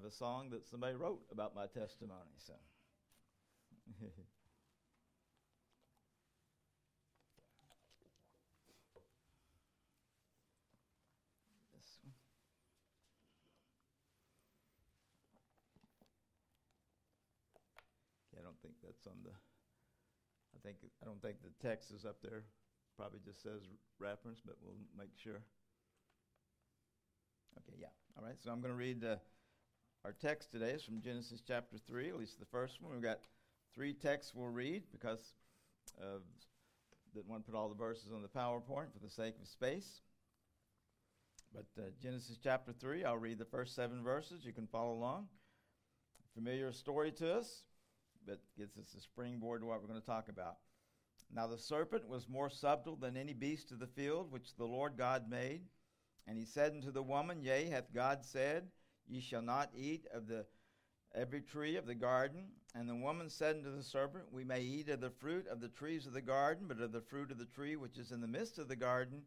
have a song that somebody wrote about my testimony. So. this one. I don't think that's on the. I think I don't think the text is up there. Probably just says reference, but we'll make sure. Okay, yeah. All right. So I'm going to read uh, our text today is from Genesis chapter three, at least the first one. We've got three texts we'll read because uh, didn't want to put all the verses on the PowerPoint for the sake of space. But uh, Genesis chapter 3, I'll read the first seven verses. You can follow along. Familiar story to us, but gives us a springboard to what we're going to talk about. Now the serpent was more subtle than any beast of the field which the Lord God made. And he said unto the woman, Yea, hath God said, Ye shall not eat of the every tree of the garden. And the woman said unto the serpent, We may eat of the fruit of the trees of the garden, but of the fruit of the tree which is in the midst of the garden,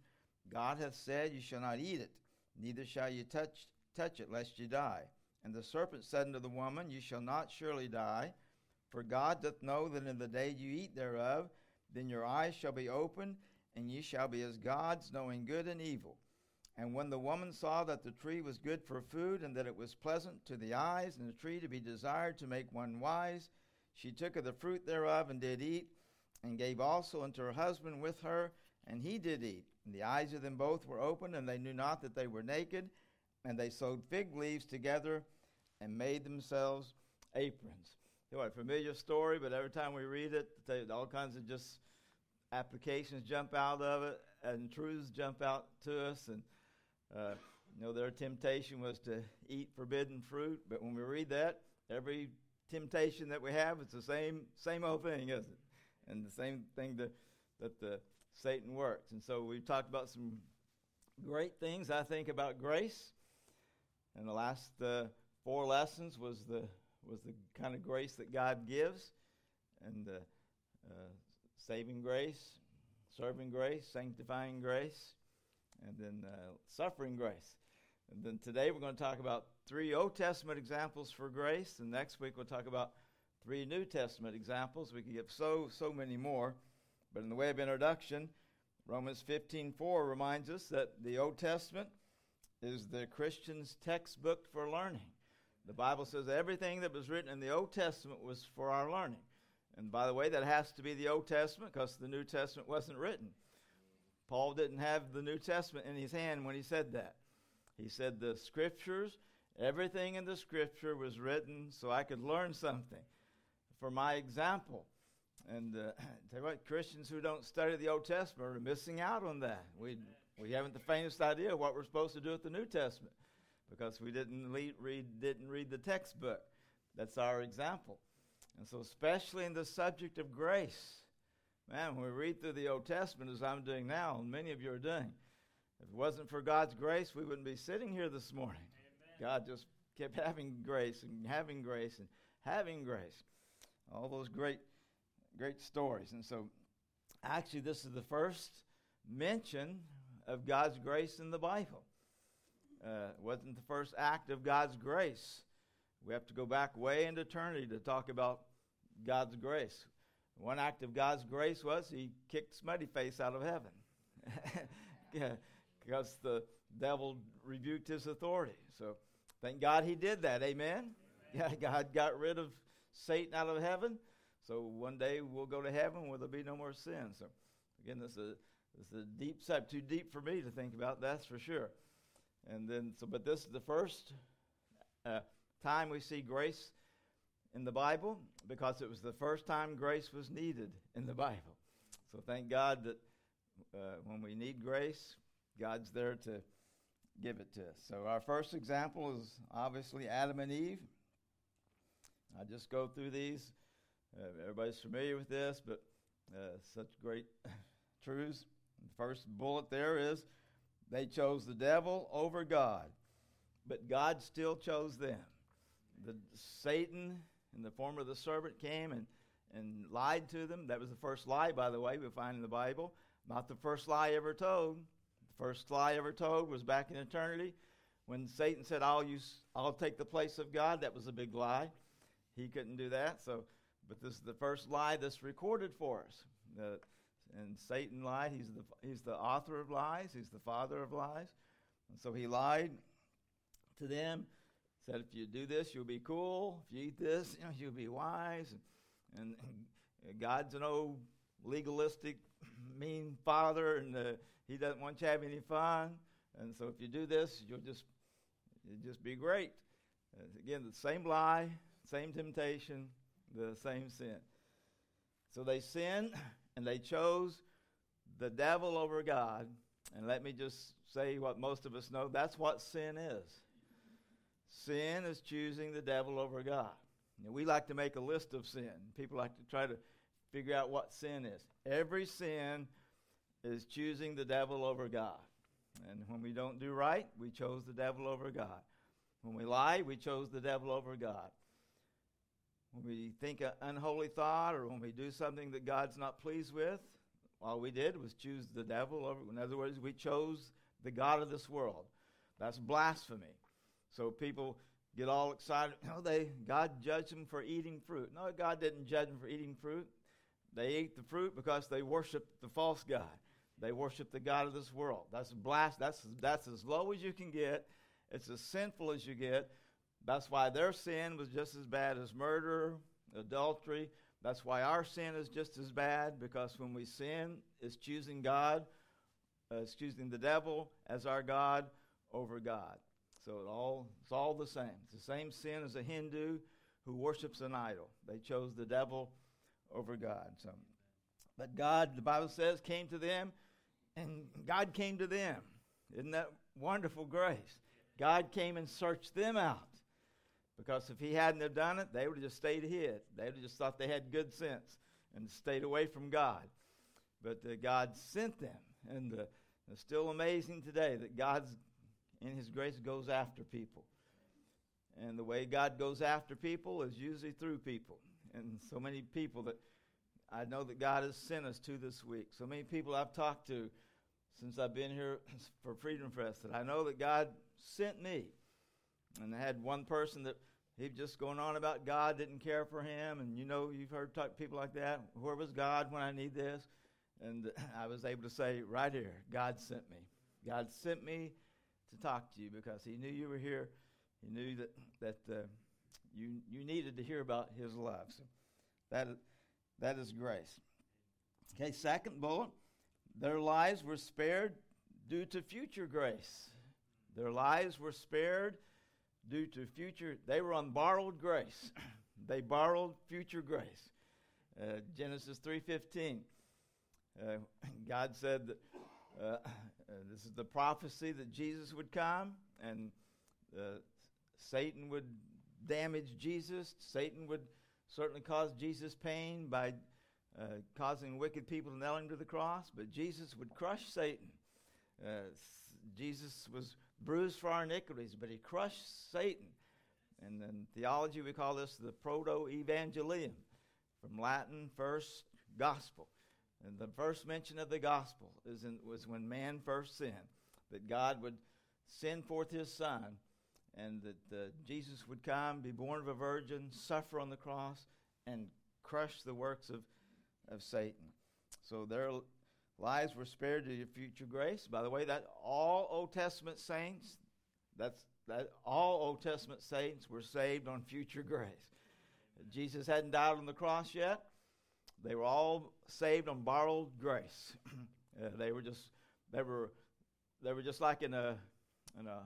God hath said, You shall not eat it, neither shall you touch, touch it, lest ye die. And the serpent said unto the woman, You shall not surely die, for God doth know that in the day you eat thereof, then your eyes shall be opened, and ye shall be as gods, knowing good and evil. And when the woman saw that the tree was good for food, and that it was pleasant to the eyes, and the tree to be desired to make one wise, she took of the fruit thereof and did eat, and gave also unto her husband with her, and he did eat. And the eyes of them both were opened, and they knew not that they were naked. And they sewed fig leaves together and made themselves aprons. You know, a familiar story, but every time we read it, all kinds of just applications jump out of it, and truths jump out to us. And uh, you know, their temptation was to eat forbidden fruit, but when we read that, every temptation that we have, it's the same same old thing, isn't it? And the same thing that that the Satan works. And so we've talked about some great things, I think, about grace. And the last uh, four lessons was the was the kind of grace that God gives, and the uh, saving grace, serving grace, sanctifying grace, and then uh, suffering grace. And then today we're going to talk about three Old Testament examples for grace, and next week we'll talk about three New Testament examples. We could give so so many more. But in the way of introduction, Romans 15:4 reminds us that the Old Testament is the Christian's textbook for learning. The Bible says everything that was written in the Old Testament was for our learning. And by the way, that has to be the Old Testament because the New Testament wasn't written. Paul didn't have the New Testament in his hand when he said that. He said the scriptures, everything in the scripture was written so I could learn something for my example. And uh, tell you what, Christians who don't study the Old Testament are missing out on that. We we haven't the faintest idea what we're supposed to do with the New Testament because we didn't read, read didn't read the textbook. That's our example. And so, especially in the subject of grace, man, when we read through the Old Testament, as I'm doing now, and many of you are doing, if it wasn't for God's grace, we wouldn't be sitting here this morning. Amen. God just kept having grace and having grace and having grace. All those great great stories. And so, actually, this is the first mention of God's grace in the Bible. Uh, it wasn't the first act of God's grace. We have to go back way into eternity to talk about God's grace. One act of God's grace was He kicked Smutty Face out of heaven. because the devil rebuked his authority. So thank God he did that. Amen? Amen? Yeah, God got rid of Satan out of heaven so one day we'll go to heaven where there'll be no more sin. So again, this is a, this is a deep subject, too deep for me to think about. That's for sure. And then, so but this is the first uh, time we see grace in the Bible because it was the first time grace was needed in the Bible. So thank God that uh, when we need grace, God's there to give it to us. So our first example is obviously Adam and Eve. I just go through these uh, everybody's familiar with this, but uh, such great truths. The first bullet there is they chose the devil over God, but God still chose them. The Satan, in the form of the servant came and, and lied to them. That was the first lie, by the way, we find in the Bible. Not the first lie ever told. The first lie ever told was back in eternity when Satan said, I'll, use, I'll take the place of God, that was a big lie. He couldn't do that. So, but this is the first lie that's recorded for us. Uh, and Satan lied. He's the, he's the author of lies, he's the father of lies. And so he lied to them, said, if you do this, you'll be cool. If you eat this, you know, you'll be wise. And, and, God's an old legalistic, mean father, and uh, he doesn't want you to have any fun. And so if you do this, you'll just, you'll just be great. Uh, again, the same lie, same temptation, the same sin. So they sinned and they chose the devil over God. And let me just say what most of us know that's what sin is. Sin is choosing the devil over God. We like to make a list of sin. People like to try to figure out what sin is. Every sin is choosing the devil over God. And when we don't do right, we chose the devil over God. When we lie, we chose the devil over God. When we think an unholy thought or when we do something that God's not pleased with, all we did was choose the devil over. In other words, we chose the God of this world. That's blasphemy. So people get all excited. No, they God judged them for eating fruit. No, God didn't judge them for eating fruit. They ate the fruit because they worshiped the false God. They worship the God of this world. That's blast. That's that's as low as you can get. It's as sinful as you get. That's why their sin was just as bad as murder, adultery. That's why our sin is just as bad because when we sin, it's choosing God, uh, it's choosing the devil as our God over God. So it all it's all the same. It's the same sin as a Hindu who worships an idol. They chose the devil over God. So, but God, the Bible says, came to them, and God came to them. Isn't that wonderful grace? God came and searched them out. Because if he hadn't have done it, they would have just stayed hid. They would have just thought they had good sense and stayed away from God. But uh, God sent them. And uh, it's still amazing today that God's, in his grace, goes after people. And the way God goes after people is usually through people. And so many people that I know that God has sent us to this week. So many people I've talked to since I've been here for Freedom Fest that I know that God sent me. And I had one person that he was just going on about God didn't care for him, and you know you've heard talk, people like that. Where was God when I need this? And I was able to say right here, God sent me. God sent me to talk to you because He knew you were here. He knew that that uh, you you needed to hear about His love. So that that is grace. Okay, second bullet. Their lives were spared due to future grace. Their lives were spared due to future, they were on borrowed grace. they borrowed future grace. Uh, Genesis 3.15, uh, God said that uh, uh, this is the prophecy that Jesus would come and uh, Satan would damage Jesus. Satan would certainly cause Jesus pain by uh, causing wicked people to nail him to the cross, but Jesus would crush Satan. Jesus was bruised for our iniquities, but he crushed Satan. And in theology, we call this the proto evangelium, from Latin, first gospel. And the first mention of the gospel is in, was when man first sinned, that God would send forth his son, and that uh, Jesus would come, be born of a virgin, suffer on the cross, and crush the works of, of Satan. So their lives were spared to future grace. By the way, that all Old Testament saints, that's that all Old Testament saints were saved on future grace. Jesus hadn't died on the cross yet. They were all saved on borrowed grace. uh, they were just they were they were just like in a in a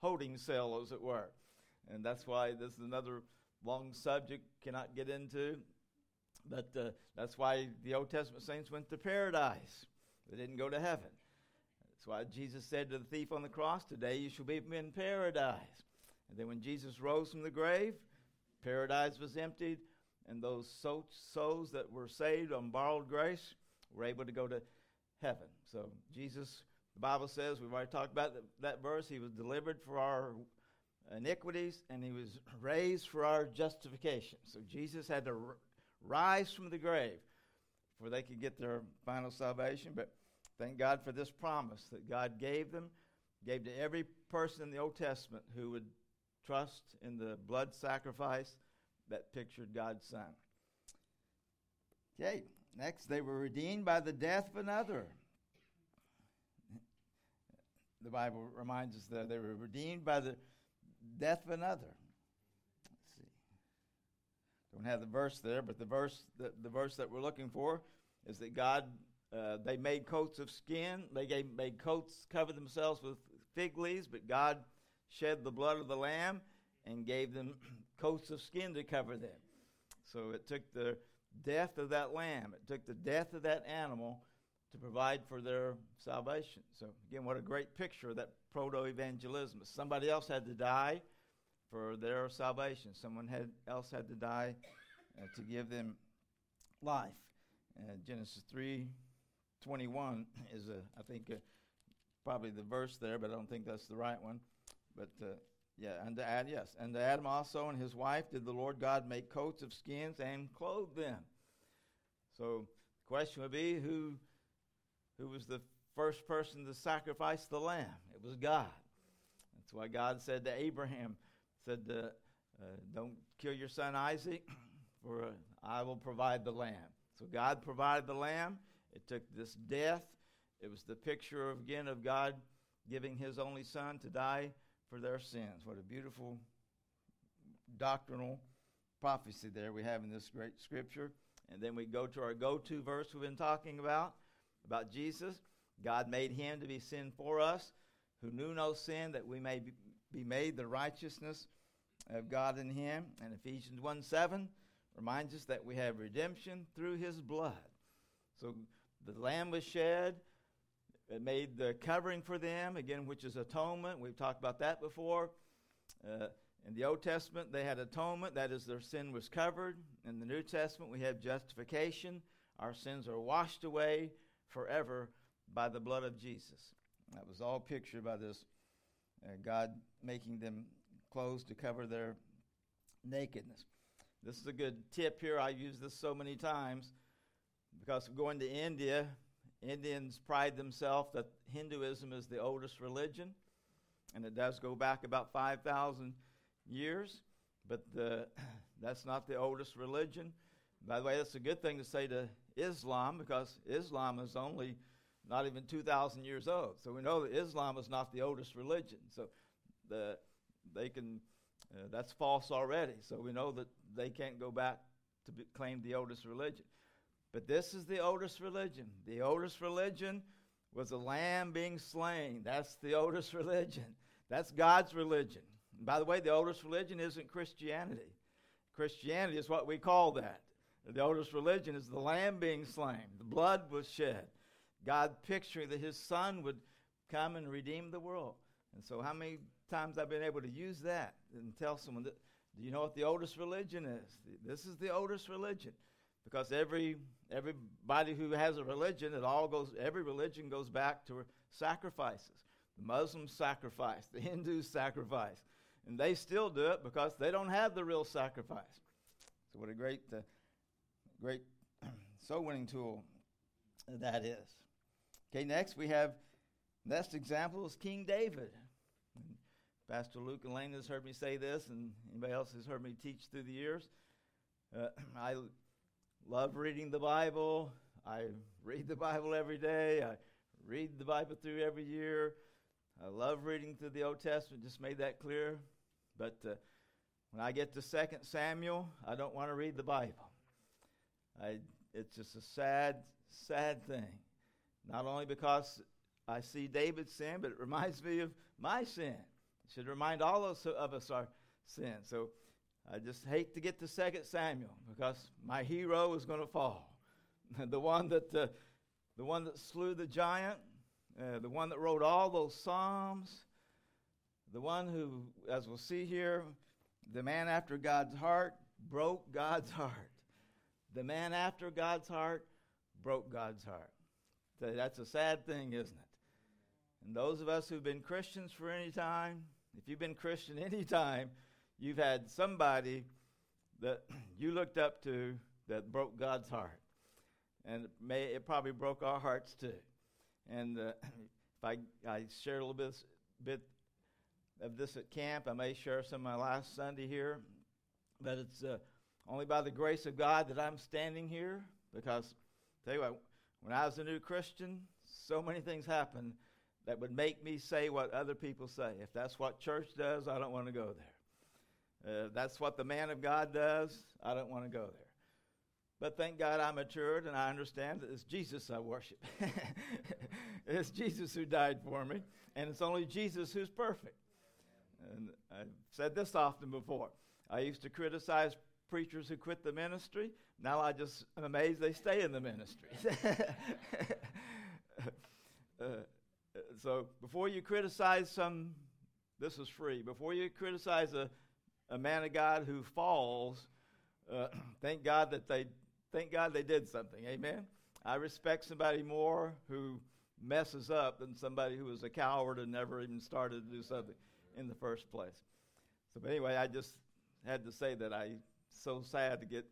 holding cell, as it were. And that's why this is another long subject cannot get into. But uh, that's why the Old Testament saints went to paradise. They didn't go to heaven. That's why Jesus said to the thief on the cross, Today you shall be in paradise. And then when Jesus rose from the grave, paradise was emptied, and those souls that were saved on borrowed grace were able to go to heaven. So Jesus, the Bible says, we've already talked about that, that verse, he was delivered for our iniquities, and he was raised for our justification. So Jesus had to rise from the grave for they could get their final salvation. But thank God for this promise that God gave them, gave to every person in the Old Testament who would trust in the blood sacrifice that pictured God's Son. Okay, next, they were redeemed by the death of another. The Bible reminds us that they were redeemed by the death of another. Let's see. Don't have the verse there, but the verse the, the verse that we're looking for is that God uh, they made coats of skin. They gave, made coats, covered themselves with fig leaves, but God shed the blood of the lamb and gave them coats of skin to cover them. So it took the death of that lamb, it took the death of that animal to provide for their salvation. So, again, what a great picture of that proto evangelium. Somebody else had to die for their salvation, someone had, else had to die uh, to give them life. Uh, Genesis 3 21 is, a, I think, a, probably the verse there, but I don't think that's the right one. But uh, yeah, and to yes, and to Adam also and his wife did the Lord God make coats of skins and clothe them. So the question would be, who, who was the first person to sacrifice the lamb? It was God. That's why God said to Abraham, said, uh, uh, "Don't kill your son Isaac, for I will provide the lamb." So God provided the lamb. It took this death. It was the picture of, again of God giving His only Son to die for their sins. What a beautiful doctrinal prophecy there we have in this great scripture. And then we go to our go to verse we've been talking about, about Jesus. God made him to be sin for us, who knew no sin, that we may be made the righteousness of God in him. And Ephesians 1 7 reminds us that we have redemption through his blood. So the Lamb was shed, it made the covering for them, again, which is atonement. We've talked about that before. Uh, in the Old Testament, they had atonement, that is, their sin was covered. In the New Testament, we have justification. Our sins are washed away forever by the blood of Jesus. That was all pictured by this uh, God making them clothes to cover their nakedness. This is a good tip here. I use this so many times because going to India, Indians pride themselves that Hinduism is the oldest religion, and it does go back about 5,000 years, but the, that's not the oldest religion. By the way, that's a good thing to say to Islam because Islam is only not even 2,000 years old. So we know that Islam is not the oldest religion. So the, they can, uh, that's false already. So we know that they can't go back to claim the oldest religion. But this is the oldest religion. The oldest religion was a lamb being slain. That's the oldest religion. That's God's religion. By the way, the oldest religion isn't Christianity. Christianity is what we call that. The oldest religion is the lamb being slain. The blood was shed. God picturing that his son would come and redeem the world. And so, how many times I've been able to use that and tell someone that, do you know what the oldest religion is? This is the oldest religion. Because every everybody who has a religion, it all goes every religion goes back to sacrifices. The Muslims sacrifice, the Hindus sacrifice. And they still do it because they don't have the real sacrifice. So what a great uh, great soul winning tool that is. Okay, next we have next example is King David. Pastor Luke and Lane has heard me say this, and anybody else has heard me teach through the years. Uh, I love reading the Bible. I read the Bible every day. I read the Bible through every year. I love reading through the Old Testament, just made that clear. But uh, when I get to 2 Samuel, I don't want to read the Bible. I, it's just a sad, sad thing. Not only because I see David's sin, but it reminds me of my sin. It should remind all of us of our sin. So I just hate to get to Second Samuel because my hero is going to fall. the one that uh, the one that slew the giant, uh, the one that wrote all those psalms, the one who, as we'll see here, the man after God's heart broke God's heart. The man after God's heart broke God's heart. That's a sad thing, isn't it? And those of us who've been Christians for any time, if you've been Christian any time, you've had somebody that you looked up to that broke God's heart. And it, may, it probably broke our hearts too. And uh, if I, I share a little bit, bit of this at camp. I may share some my last Sunday here, but it's uh, only by the grace of God that I'm standing here because, tell you what, when I was a new Christian, so many things happened that would make me say what other people say. If that's what church does, I don't want to go there. Uh, that's what the man of God does, I don't want to go there. But thank God I matured and I understand that it's Jesus I worship. it's Jesus who died for me, and it's only Jesus who's perfect. And I've said this often before. I used to criticize preachers who quit the ministry. Now I just am amazed they stay in the ministry. uh, so before you criticize some, this is free. Before you criticize a, a man of God who falls, uh, thank God that they thank God they did something. Amen. I respect somebody more who messes up than somebody who is a coward and never even started to do something in the first place. So, but anyway, I just had to say that I so sad to get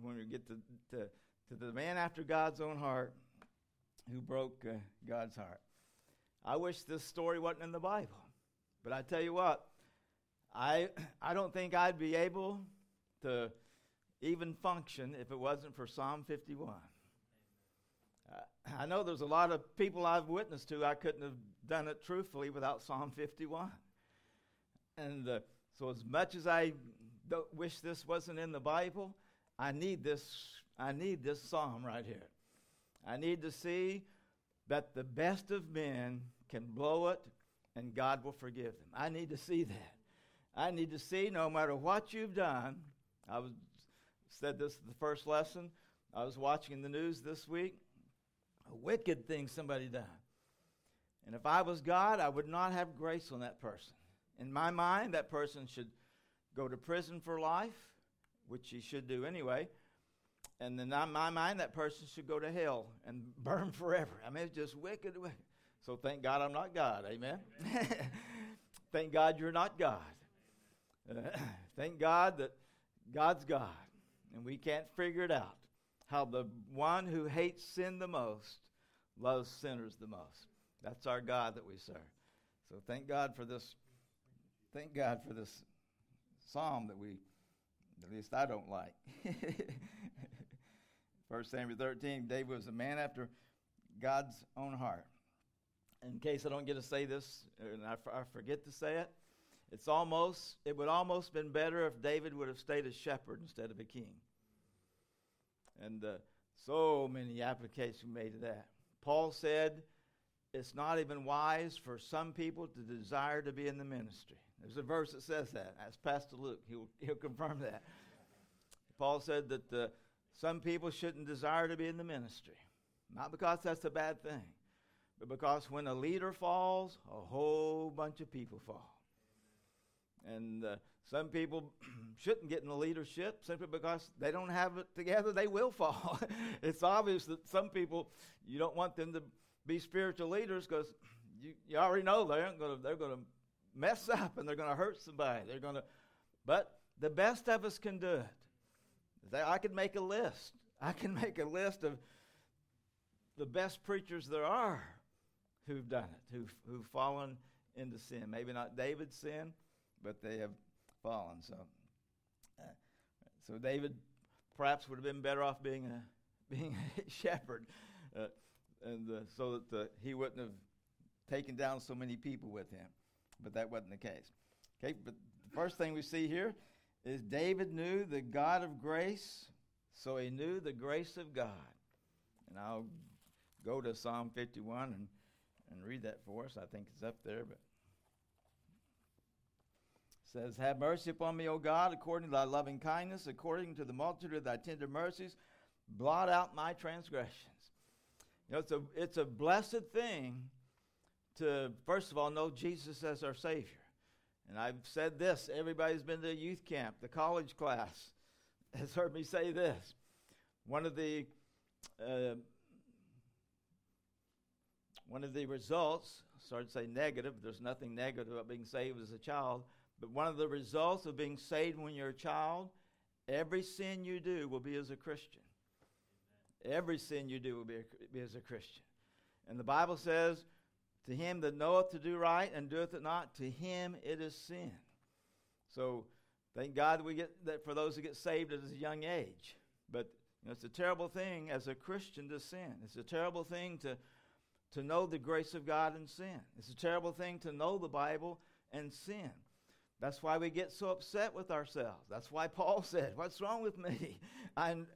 when we get to to, to the man after God's own heart who broke uh, God's heart. I wish this story wasn't in the Bible, but I tell you what, I I don't think I'd be able to even function if it wasn't for Psalm 51. Uh, I know there's a lot of people I've witnessed to I couldn't have done it truthfully without Psalm 51. And uh, so, as much as I wish this wasn't in the Bible, I need this. I need this psalm right here. I need to see that the best of men can blow it and God will forgive them. I need to see that. I need to see no matter what you've done. I was said this the first lesson. I was watching the news this week. A wicked thing somebody done. And if I was God, I would not have grace on that person. In my mind, that person should go to prison for life, which he should do anyway. And then in my mind, that person should go to hell and burn forever. I mean, it's just wicked, wicked. So thank God I'm not God. Amen. thank God you're not God. Uh, thank God that God's God. And we can't figure it out how the one who hates sin the most loves sinners the most. That's our God that we serve. So thank God for this thank God for this psalm that we, at least I don't like. 1 Samuel 13, David was a man after God's own heart. In case I don't get to say this, and I, f- I forget to say it, it's almost, it would almost been better if David would have stayed a shepherd instead of a king. And uh, so many applications made to that. Paul said, it's not even wise for some people to desire to be in the ministry. There's a verse that says that. That's Pastor Luke. He'll, he'll confirm that. Paul said that uh, some people shouldn't desire to be in the ministry. Not because that's a bad thing, but because when a leader falls, a whole bunch of people fall. And uh, some people shouldn't get in the leadership simply because they don't have it together. They will fall. it's obvious that some people, you don't want them to be spiritual leaders because you, you already know they aren't to they're going to mess up and they're going to hurt somebody. They're going to, but the best of us can do it. I can make a list. I can make a list of the best preachers there are who've done it, who've, who've fallen into sin. Maybe not David's sin, but they have fallen. So, uh, so David perhaps would have been better off being a being a shepherd, uh, and uh, so that uh, he wouldn't have taken down so many people with him but that wasn't the case. Okay, but the first thing we see here is David knew the God of grace, so he knew the grace of God. And I'll go to Psalm 51 and, and read that for us. I think it's up there, but says, Have mercy upon me, O God, according to thy loving kindness, according to the multitude of thy tender mercies, blot out my transgressions. You know, it's a, it's a blessed thing to, first of all, know Jesus as our Savior. And I've said this everybody's been to youth camp, the college class has heard me say this. One of the uh, one of the results, sorry to say negative, there's nothing negative about being saved as a child, but one of the results of being saved when you're a child, every sin you do will be as a Christian. Every sin you do will be, a, be as a Christian. And the Bible says To him that knoweth to do right and doeth it not, to him it is sin. So thank God we get that for those who get saved at a young age. But you know, it's a terrible thing as a Christian to sin. It's a terrible thing to to know the grace of God and sin. It's a terrible thing to know the Bible and sin. That's why we get so upset with ourselves. That's why Paul said, What's wrong with me? And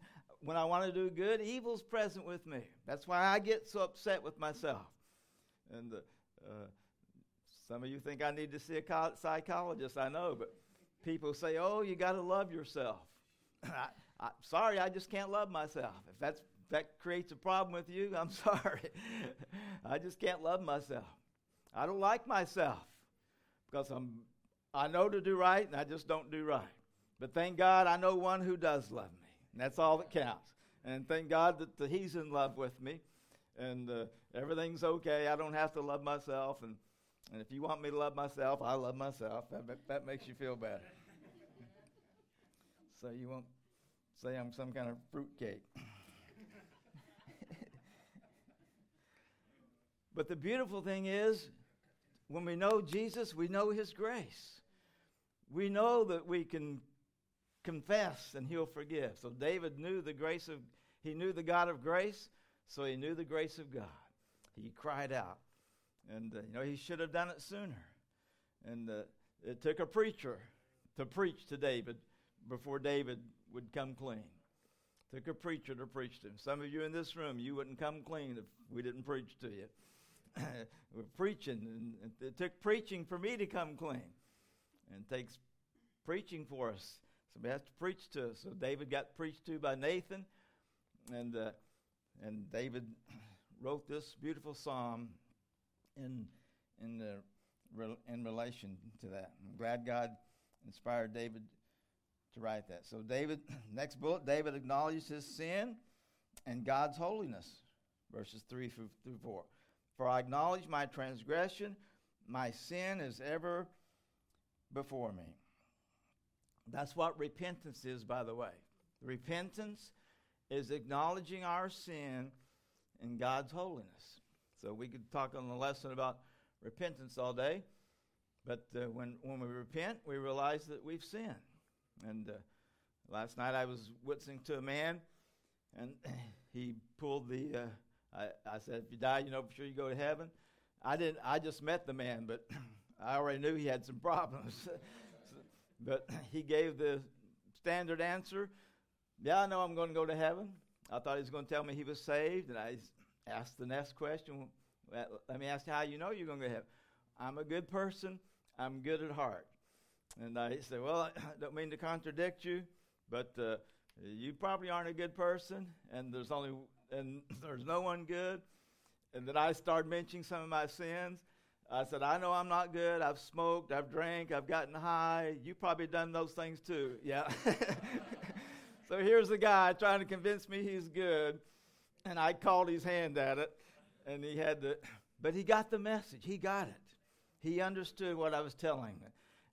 when I want to do good, evil's present with me. That's why I get so upset with myself. And uh, uh, some of you think I need to see a psychologist, I know, but people say, Oh, you got to love yourself. I, I, sorry, I just can't love myself. If that's, that creates a problem with you, I'm sorry. I just can't love myself. I don't like myself because I'm I know to do right, and I just don't do right. But thank God I know one who does love me, and that's all that counts. And thank God that the, He's in love with me, and uh, everything's okay. I don't have to love myself, and, and if you want me to love myself, I love myself. That, that makes you feel better. so you won't say I'm some kind of fruitcake. but the beautiful thing is, when we know Jesus, we know His grace we know that we can confess and he'll forgive. So David knew the grace of, he knew the God of grace, so he knew the grace of God. He cried out. And, uh, you know, he should have done it sooner. And uh, it took a preacher to preach to David before David would come clean. It took a preacher to preach to him. Some of you in this room, you wouldn't come clean if we didn't preach to you. We're preaching, and it took preaching for me to come clean and takes preaching for us. Somebody has to preach to us. So David got preached to by Nathan, and uh, and David wrote this beautiful psalm in in the in relation to that. I'm glad God inspired David to write that. So David, next bullet, David acknowledges his sin and God's holiness. Verses three through, through four. For I acknowledge my transgression, my sin is ever before me. That's what repentance is, by the way. Repentance is acknowledging our sin and God's holiness. So we could talk on the lesson about repentance all day, but uh, when, when we repent, we realize that we've sinned. And uh, last night I was witnessing to a man, and he pulled the. Uh, I, I said, "If you die, you know for sure you go to heaven." I didn't. I just met the man, but I already knew he had some problems. but he gave the standard answer Yeah, I know I'm going to go to heaven. I thought he was going to tell me he was saved. And I asked the next question Let me ask you how you know you're going to heaven. I'm a good person, I'm good at heart. And I said, Well, I don't mean to contradict you, but uh, you probably aren't a good person, and there's only and there's no one good. And then I started mentioning some of my sins. I said, I know I'm not good. I've smoked, I've drank, I've gotten high. You've probably done those things too. Yeah. so here's the guy trying to convince me he's good. And I called his hand at it. And he had to, but he got the message. He got it. He understood what I was telling.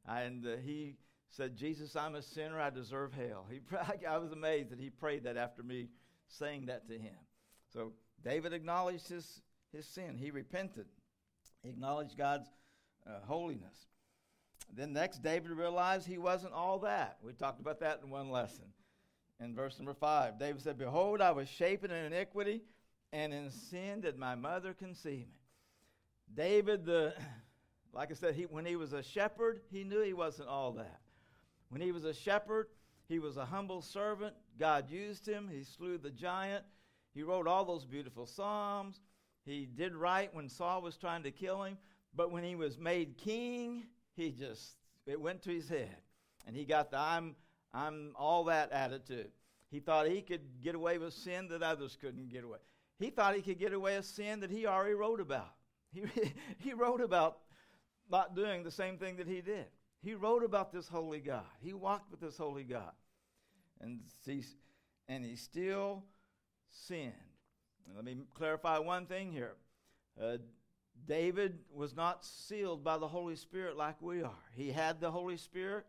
And uh, he said, Jesus, I'm a sinner. I deserve hell. He, I was amazed that he prayed that after me saying that to him. So David acknowledged his, his sin. He repented. He acknowledged God's uh, holiness. Then next, David realized he wasn't all that. We talked about that in one lesson. In verse number five, David said, Behold, I was shapen in iniquity, and in sin did my mother conceive me. David, the, like I said, he, when he was a shepherd, he knew he wasn't all that. When he was a shepherd, he was a humble servant. God used him. He slew the giant. He wrote all those beautiful psalms. He did right when Saul was trying to kill him, but when he was made king, he just it went to his head. And he got the I'm I'm all that attitude. He thought he could get away with sin that others couldn't get away. He thought he could get away with sin that he already wrote about. He, he wrote about not doing the same thing that he did. He wrote about this holy God. He walked with this holy God. And, see, and he still sinned. Let me clarify one thing here. Uh, David was not sealed by the Holy Spirit like we are. He had the Holy Spirit,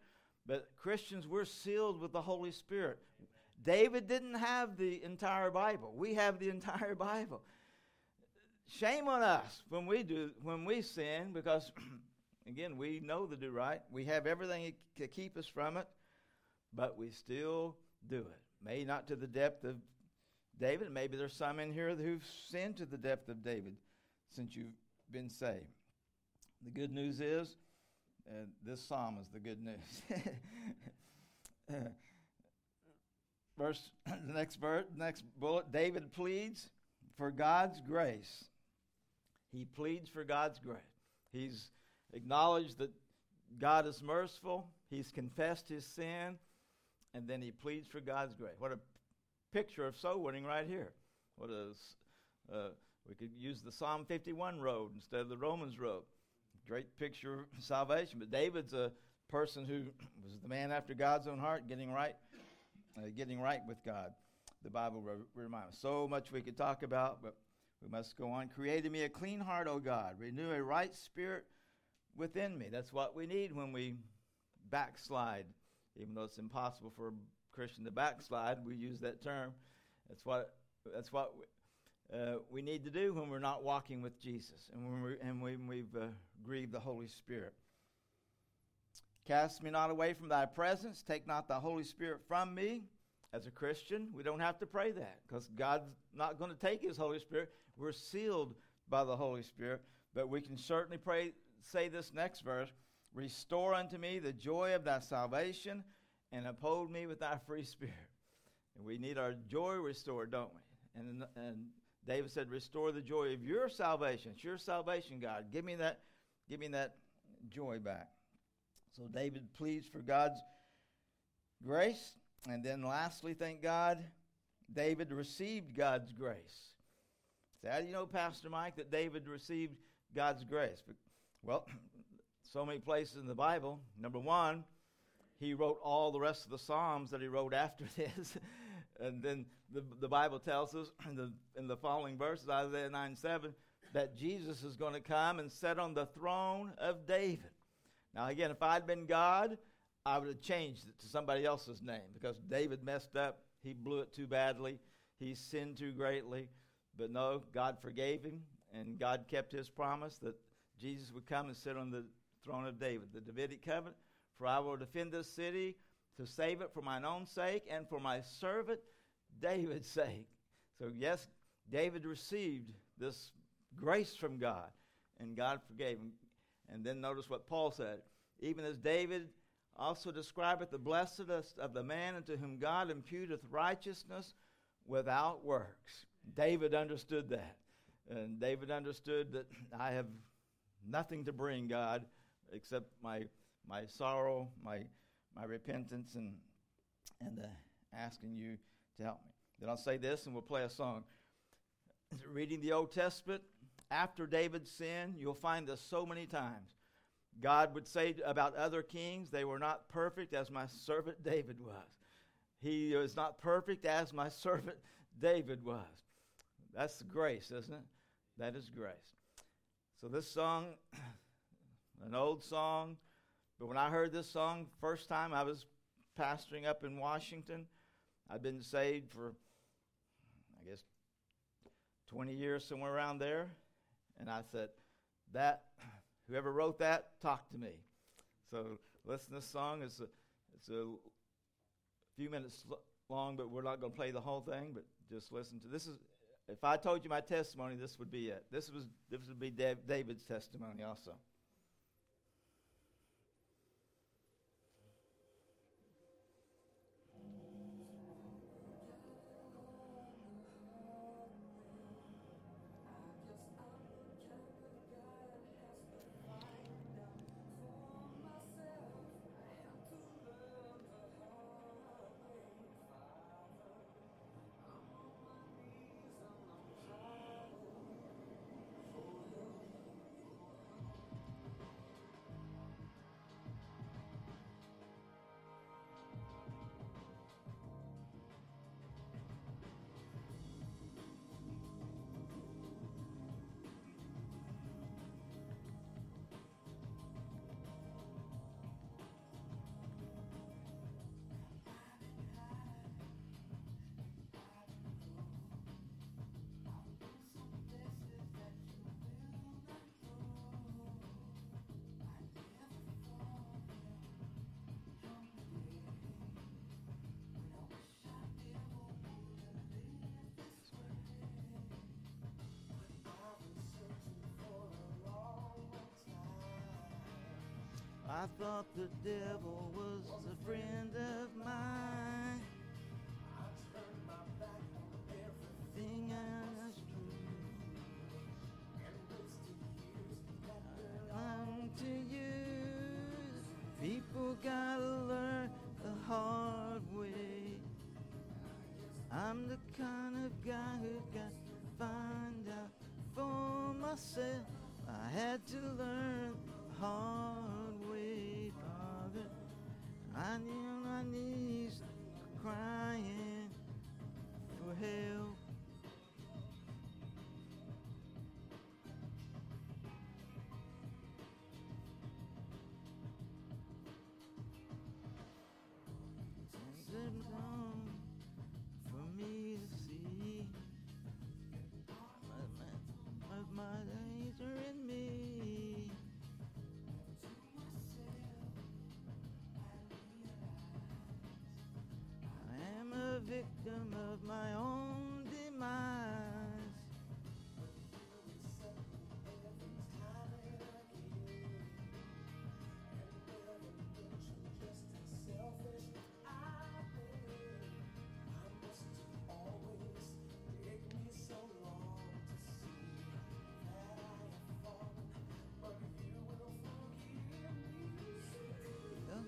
but Christians, we're sealed with the Holy Spirit. David didn't have the entire Bible. We have the entire Bible. shame on us when we do when we sin because again we know to do right we have everything to keep us from it but we still do it may not to the depth of david maybe there's some in here who've sinned to the depth of david since you've been saved the good news is uh, this psalm is the good news verse the next verse next bullet david pleads for god's grace he pleads for God's grace. He's acknowledged that God is merciful. He's confessed his sin. And then he pleads for God's grace. What a picture of soul winning right here. What a, uh, we could use the Psalm 51 road instead of the Romans road. Great picture of salvation. But David's a person who was the man after God's own heart, getting right, uh, getting right with God. The Bible re- reminds us. So much we could talk about, but we must go on. Create in me a clean heart, O God. Renew a right spirit within me. That's what we need when we backslide. Even though it's impossible for Christian to backslide, we use that term. That's what, that's what we, uh, we need to do when we're not walking with Jesus and when, we and when we've uh, grieved the Holy Spirit. Cast me not away from thy presence. Take not the Holy Spirit from me. As a Christian, we don't have to pray that because God's not going to take his Holy Spirit. We're sealed by the Holy Spirit, but we can certainly pray say this next verse, restore unto me the joy of thy salvation and uphold me with thy free spirit. And we need our joy restored, don't we? And and David said, "Restore the joy of your salvation. It's your salvation, God. Give me that give me that joy back." So David pleads for God's grace, and then lastly, thank God, David received God's grace. So how do you know, Pastor Mike, that David received God's grace? Well, so many places in the Bible. Number one, he wrote all the rest of the Psalms that he wrote after this. and then the, the Bible tells us in the, in the following verses, Isaiah 9 7, that Jesus is going to come and sit on the throne of David. Now, again, if I'd been God, I would have changed it to somebody else's name because David messed up. He blew it too badly. He sinned too greatly. But no, God forgave him, and God kept his promise that Jesus would come and sit on the throne of David, the Davidic covenant. For I will defend this city to save it for mine own sake and for my servant David's sake. So, yes, David received this grace from God, and God forgave him. And then notice what Paul said. Even as David also describeth the blessedness of the man unto whom God imputeth righteousness without works. David understood that. And David understood that I have nothing to bring God except my my sorrow, my my repentance, and and uh, asking you to help me. Then I'll say this, and we'll play a song. Reading the Old Testament after David's sin, you'll find this so many times. God would say about other kings, they were not perfect as my servant David was. He was not perfect as my servant David was. That's grace, isn't it? That is grace. So this song, an old song, but when I heard this song first time, I was pastoring up in Washington. I'd been saved for, I guess, 20 years, somewhere around there. And I said, that, whoever wrote that, talk to me. So listen to this song. It's a, it's a few minutes long, but we're not going to play the whole thing, but just listen to this. Is if I told you my testimony, this would be it. This was this would be David's testimony also. I thought the devil was a friend of mine. I turned my back on Everything is true. I'm to you. People gotta learn the hard way. I'm the kind of guy who got to find out for myself. I had to learn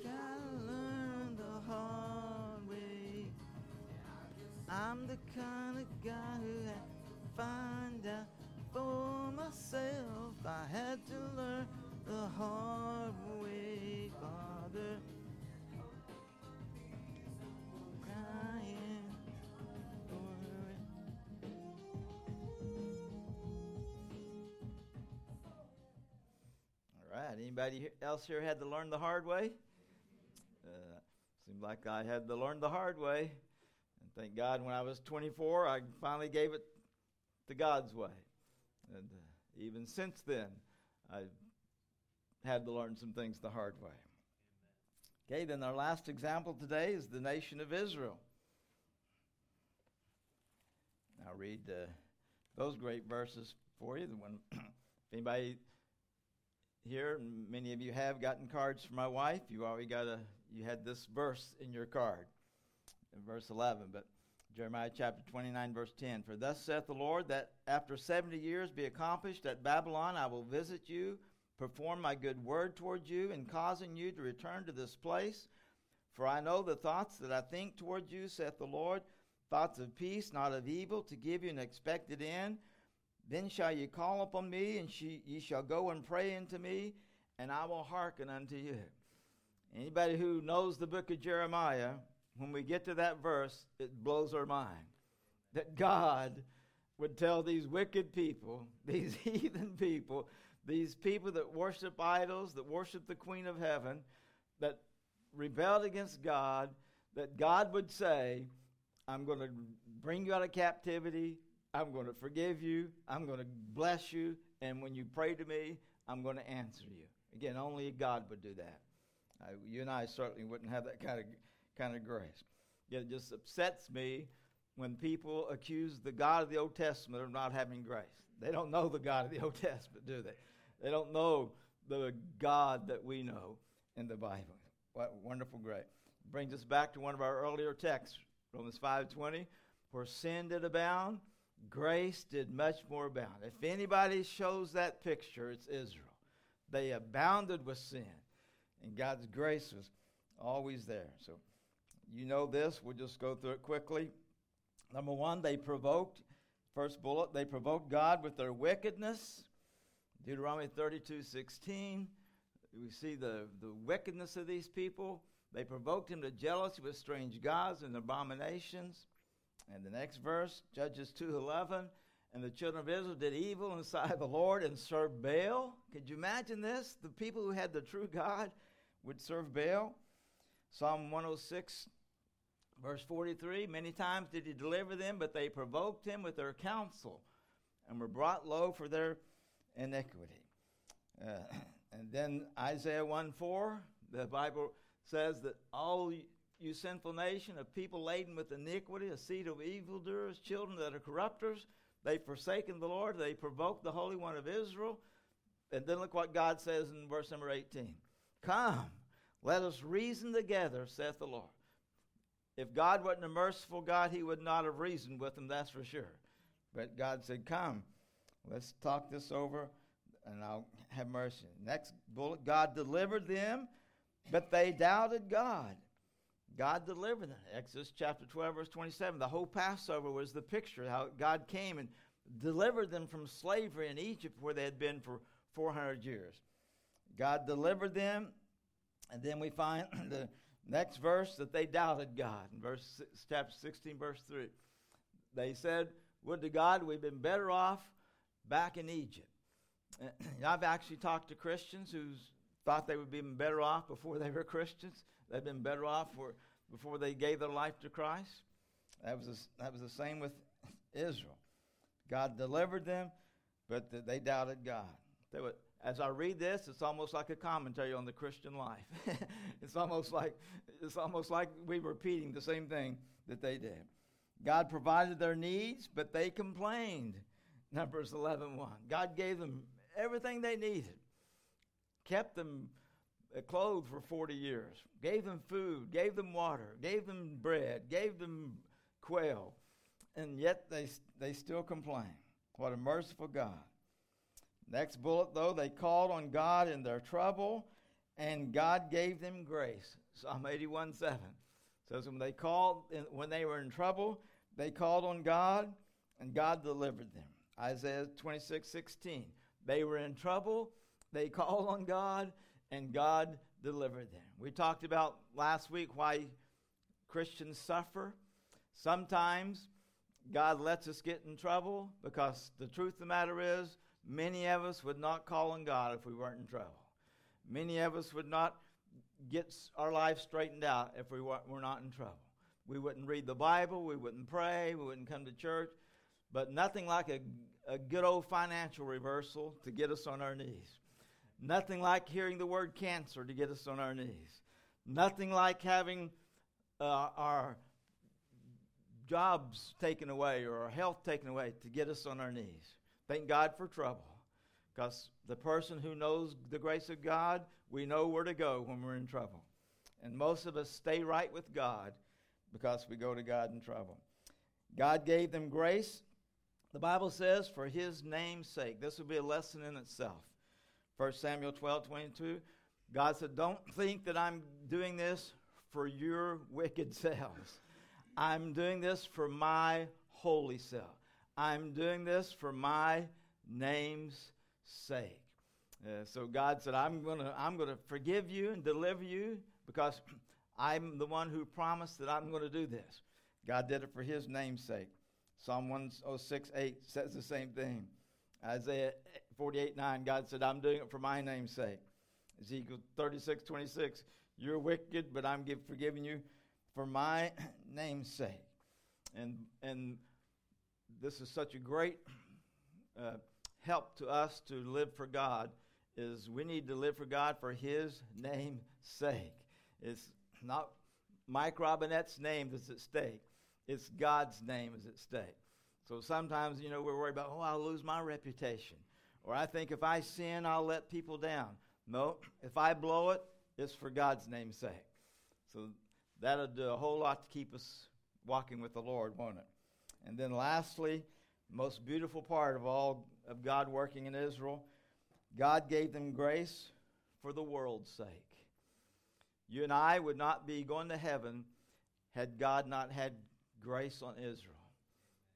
You gotta learn the hard way. I'm the kind of guy who had to find out for myself. I had to learn the hard way, Father. Crying. All right. Anybody else here had to learn the hard way? Like I had to learn the hard way. And thank God when I was 24, I finally gave it to God's way. And uh, even since then, I had to learn some things the hard way. Okay, then our last example today is the nation of Israel. I'll read uh, those great verses for you. The one, if anybody here, many of you have gotten cards from my wife. You already got a, you had this verse in your card, in verse 11. But Jeremiah chapter 29, verse 10. For thus saith the Lord, that after 70 years be accomplished at Babylon, I will visit you, perform my good word toward you, and causing you to return to this place. For I know the thoughts that I think toward you, saith the Lord, thoughts of peace, not of evil, to give you an expected end. Then shall ye call upon me, and she, ye shall go and pray unto me, and I will hearken unto you. Anybody who knows the book of Jeremiah, when we get to that verse, it blows our mind. That God would tell these wicked people, these heathen people, these people that worship idols, that worship the Queen of Heaven, that rebelled against God, that God would say, I'm going to bring you out of captivity. I'm going to forgive you. I'm going to bless you. And when you pray to me, I'm going to answer you. Again, only God would do that. Uh, you and I certainly wouldn't have that kind of kind of grace. It just upsets me when people accuse the God of the Old Testament of not having grace. They don't know the God of the Old Testament, do they? They don't know the God that we know in the Bible. What wonderful grace. Brings us back to one of our earlier texts, Romans 5:20, for sin did abound, grace did much more abound. If anybody shows that picture, it's Israel. They abounded with sin, and God's grace was always there. So you know this. We'll just go through it quickly. Number one, they provoked, first bullet, they provoked God with their wickedness. Deuteronomy 32 16. We see the, the wickedness of these people. They provoked him to jealousy with strange gods and abominations. And the next verse, Judges 2:11, and the children of Israel did evil in the sight of the Lord and served Baal. Could you imagine this? The people who had the true God would serve Baal. Psalm 106, verse 43, many times did he deliver them, but they provoked him with their counsel and were brought low for their iniquity. Uh, and then Isaiah 1 4, the Bible says that all you sinful nation, of people laden with iniquity, a seed of evildoers, children that are corrupters, they've forsaken the Lord, they provoked the Holy One of Israel. And then look what God says in verse number 18 Come, let us reason together, saith the Lord. If God wasn't a merciful God, he would not have reasoned with them, that's for sure. But God said, Come, let's talk this over, and I'll have mercy. Next bullet God delivered them, but they doubted God. God delivered them. Exodus chapter 12, verse 27. The whole Passover was the picture how God came and delivered them from slavery in Egypt where they had been for 400 years. God delivered them, and then we find the next verse that they doubted God. In verse chapter 16, verse 3. They said, Would to God we'd been better off back in Egypt. I've actually talked to Christians who thought they would be better off before they were Christians. They'd been better off for, before they gave their life to Christ. That was, a, that was the same with Israel. God delivered them, but they doubted God. They would, as I read this, it's almost like a commentary on the Christian life. it's almost like it's almost like we're repeating the same thing that they did. God provided their needs, but they complained. Numbers 11:1. 1. God gave them everything they needed. Kept them uh, clothed for 40 years. Gave them food, gave them water, gave them bread, gave them quail. And yet they they still complain. What a merciful God. Next bullet, though, they called on God in their trouble, and God gave them grace. Psalm 81 7 says, when they called, when they were in trouble, they called on God, and God delivered them. Isaiah 26 16. They were in trouble, they called on God, and God delivered them. We talked about last week why Christians suffer. Sometimes God lets us get in trouble because the truth of the matter is, many of us would not call on God if we weren't in trouble. Many of us would not get our life straightened out if we were not in trouble. We wouldn't read the Bible, we wouldn't pray, we wouldn't come to church, but nothing like a, a good old financial reversal to get us on our knees. Nothing like hearing the word cancer to get us on our knees. Nothing like having uh, our jobs taken away or our health taken away to get us on our knees. Thank God for trouble. Because the person who knows the grace of God, we know where to go when we're in trouble. And most of us stay right with God because we go to God in trouble. God gave them grace, the Bible says, for his name's sake. This will be a lesson in itself. 1 Samuel 12 22. God said, Don't think that I'm doing this for your wicked selves. I'm doing this for my holy self. I'm doing this for my name's sake. Uh, so God said, I'm going to I'm to forgive you and deliver you because I'm the one who promised that I'm going to do this. God did it for his name's sake. Psalm 106 8 says the same thing. Isaiah 48 9, God said, I'm doing it for my name's sake. Ezekiel 36 26, you're wicked, but I'm forgiving you for my name's sake. And, and this is such a great uh, help to us to live for God is we need to live for God for his name's sake. It's not Mike Robinette's name that's at stake. It's God's name is at stake. So sometimes, you know, we're worried about, oh, I'll lose my reputation. Or I think if I sin, I'll let people down. No, if I blow it, it's for God's name's sake. So that'll do a whole lot to keep us walking with the Lord, won't it? And then lastly, most beautiful part of all of God working in Israel, God gave them grace for the world's sake. You and I would not be going to heaven had God not had grace on Israel.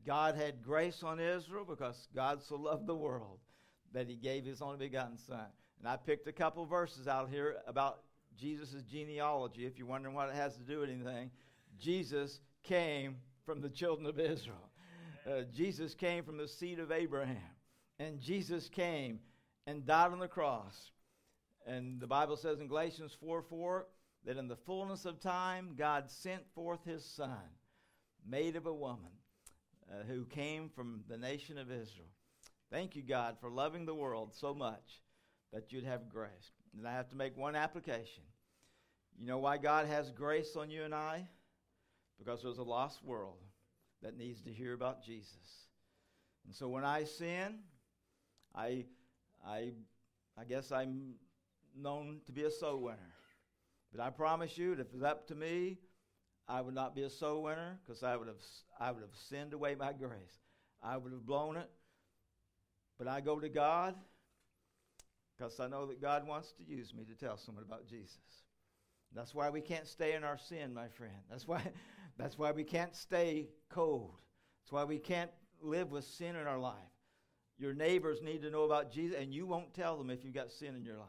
God had grace on Israel because God so loved the world that he gave his only begotten Son. And I picked a couple verses out here about Jesus' genealogy, if you're wondering what it has to do with anything. Jesus came from the children of Israel. Uh, Jesus came from the seed of Abraham. And Jesus came and died on the cross. And the Bible says in Galatians 4 4 that in the fullness of time, God sent forth his Son, made of a woman, uh, who came from the nation of Israel. Thank you, God, for loving the world so much that you'd have grace. And I have to make one application. You know why God has grace on you and I? Because there's a lost world that needs to hear about Jesus. And so when I sin, I, I, I guess I'm known to be a soul winner. But I promise you, if it was up to me, I would not be a soul winner because I would have I would have sinned away my grace. I would have blown it. But I go to God because I know that God wants to use me to tell someone about Jesus. That's why we can't stay in our sin, my friend. That's why that's why we can't stay cold. That's why we can't live with sin in our life. Your neighbors need to know about Jesus, and you won't tell them if you've got sin in your life.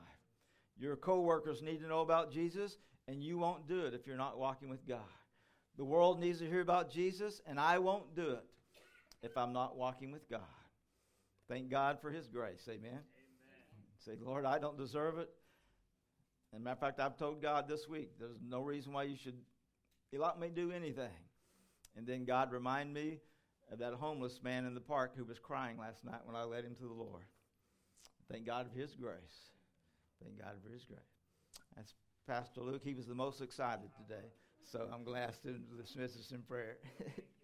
Your coworkers need to know about Jesus, and you won't do it if you're not walking with God. The world needs to hear about Jesus, and I won't do it if I'm not walking with God. Thank God for His grace. Amen. Amen. Say, Lord, I don't deserve it. And matter of fact, I've told God this week, there's no reason why you should let me do anything. And then God remind me of that homeless man in the park who was crying last night when I led him to the Lord. Thank God for His grace. Thank God for His grace. That's Pastor Luke. He was the most excited today. So I'm glad to dismiss us in prayer.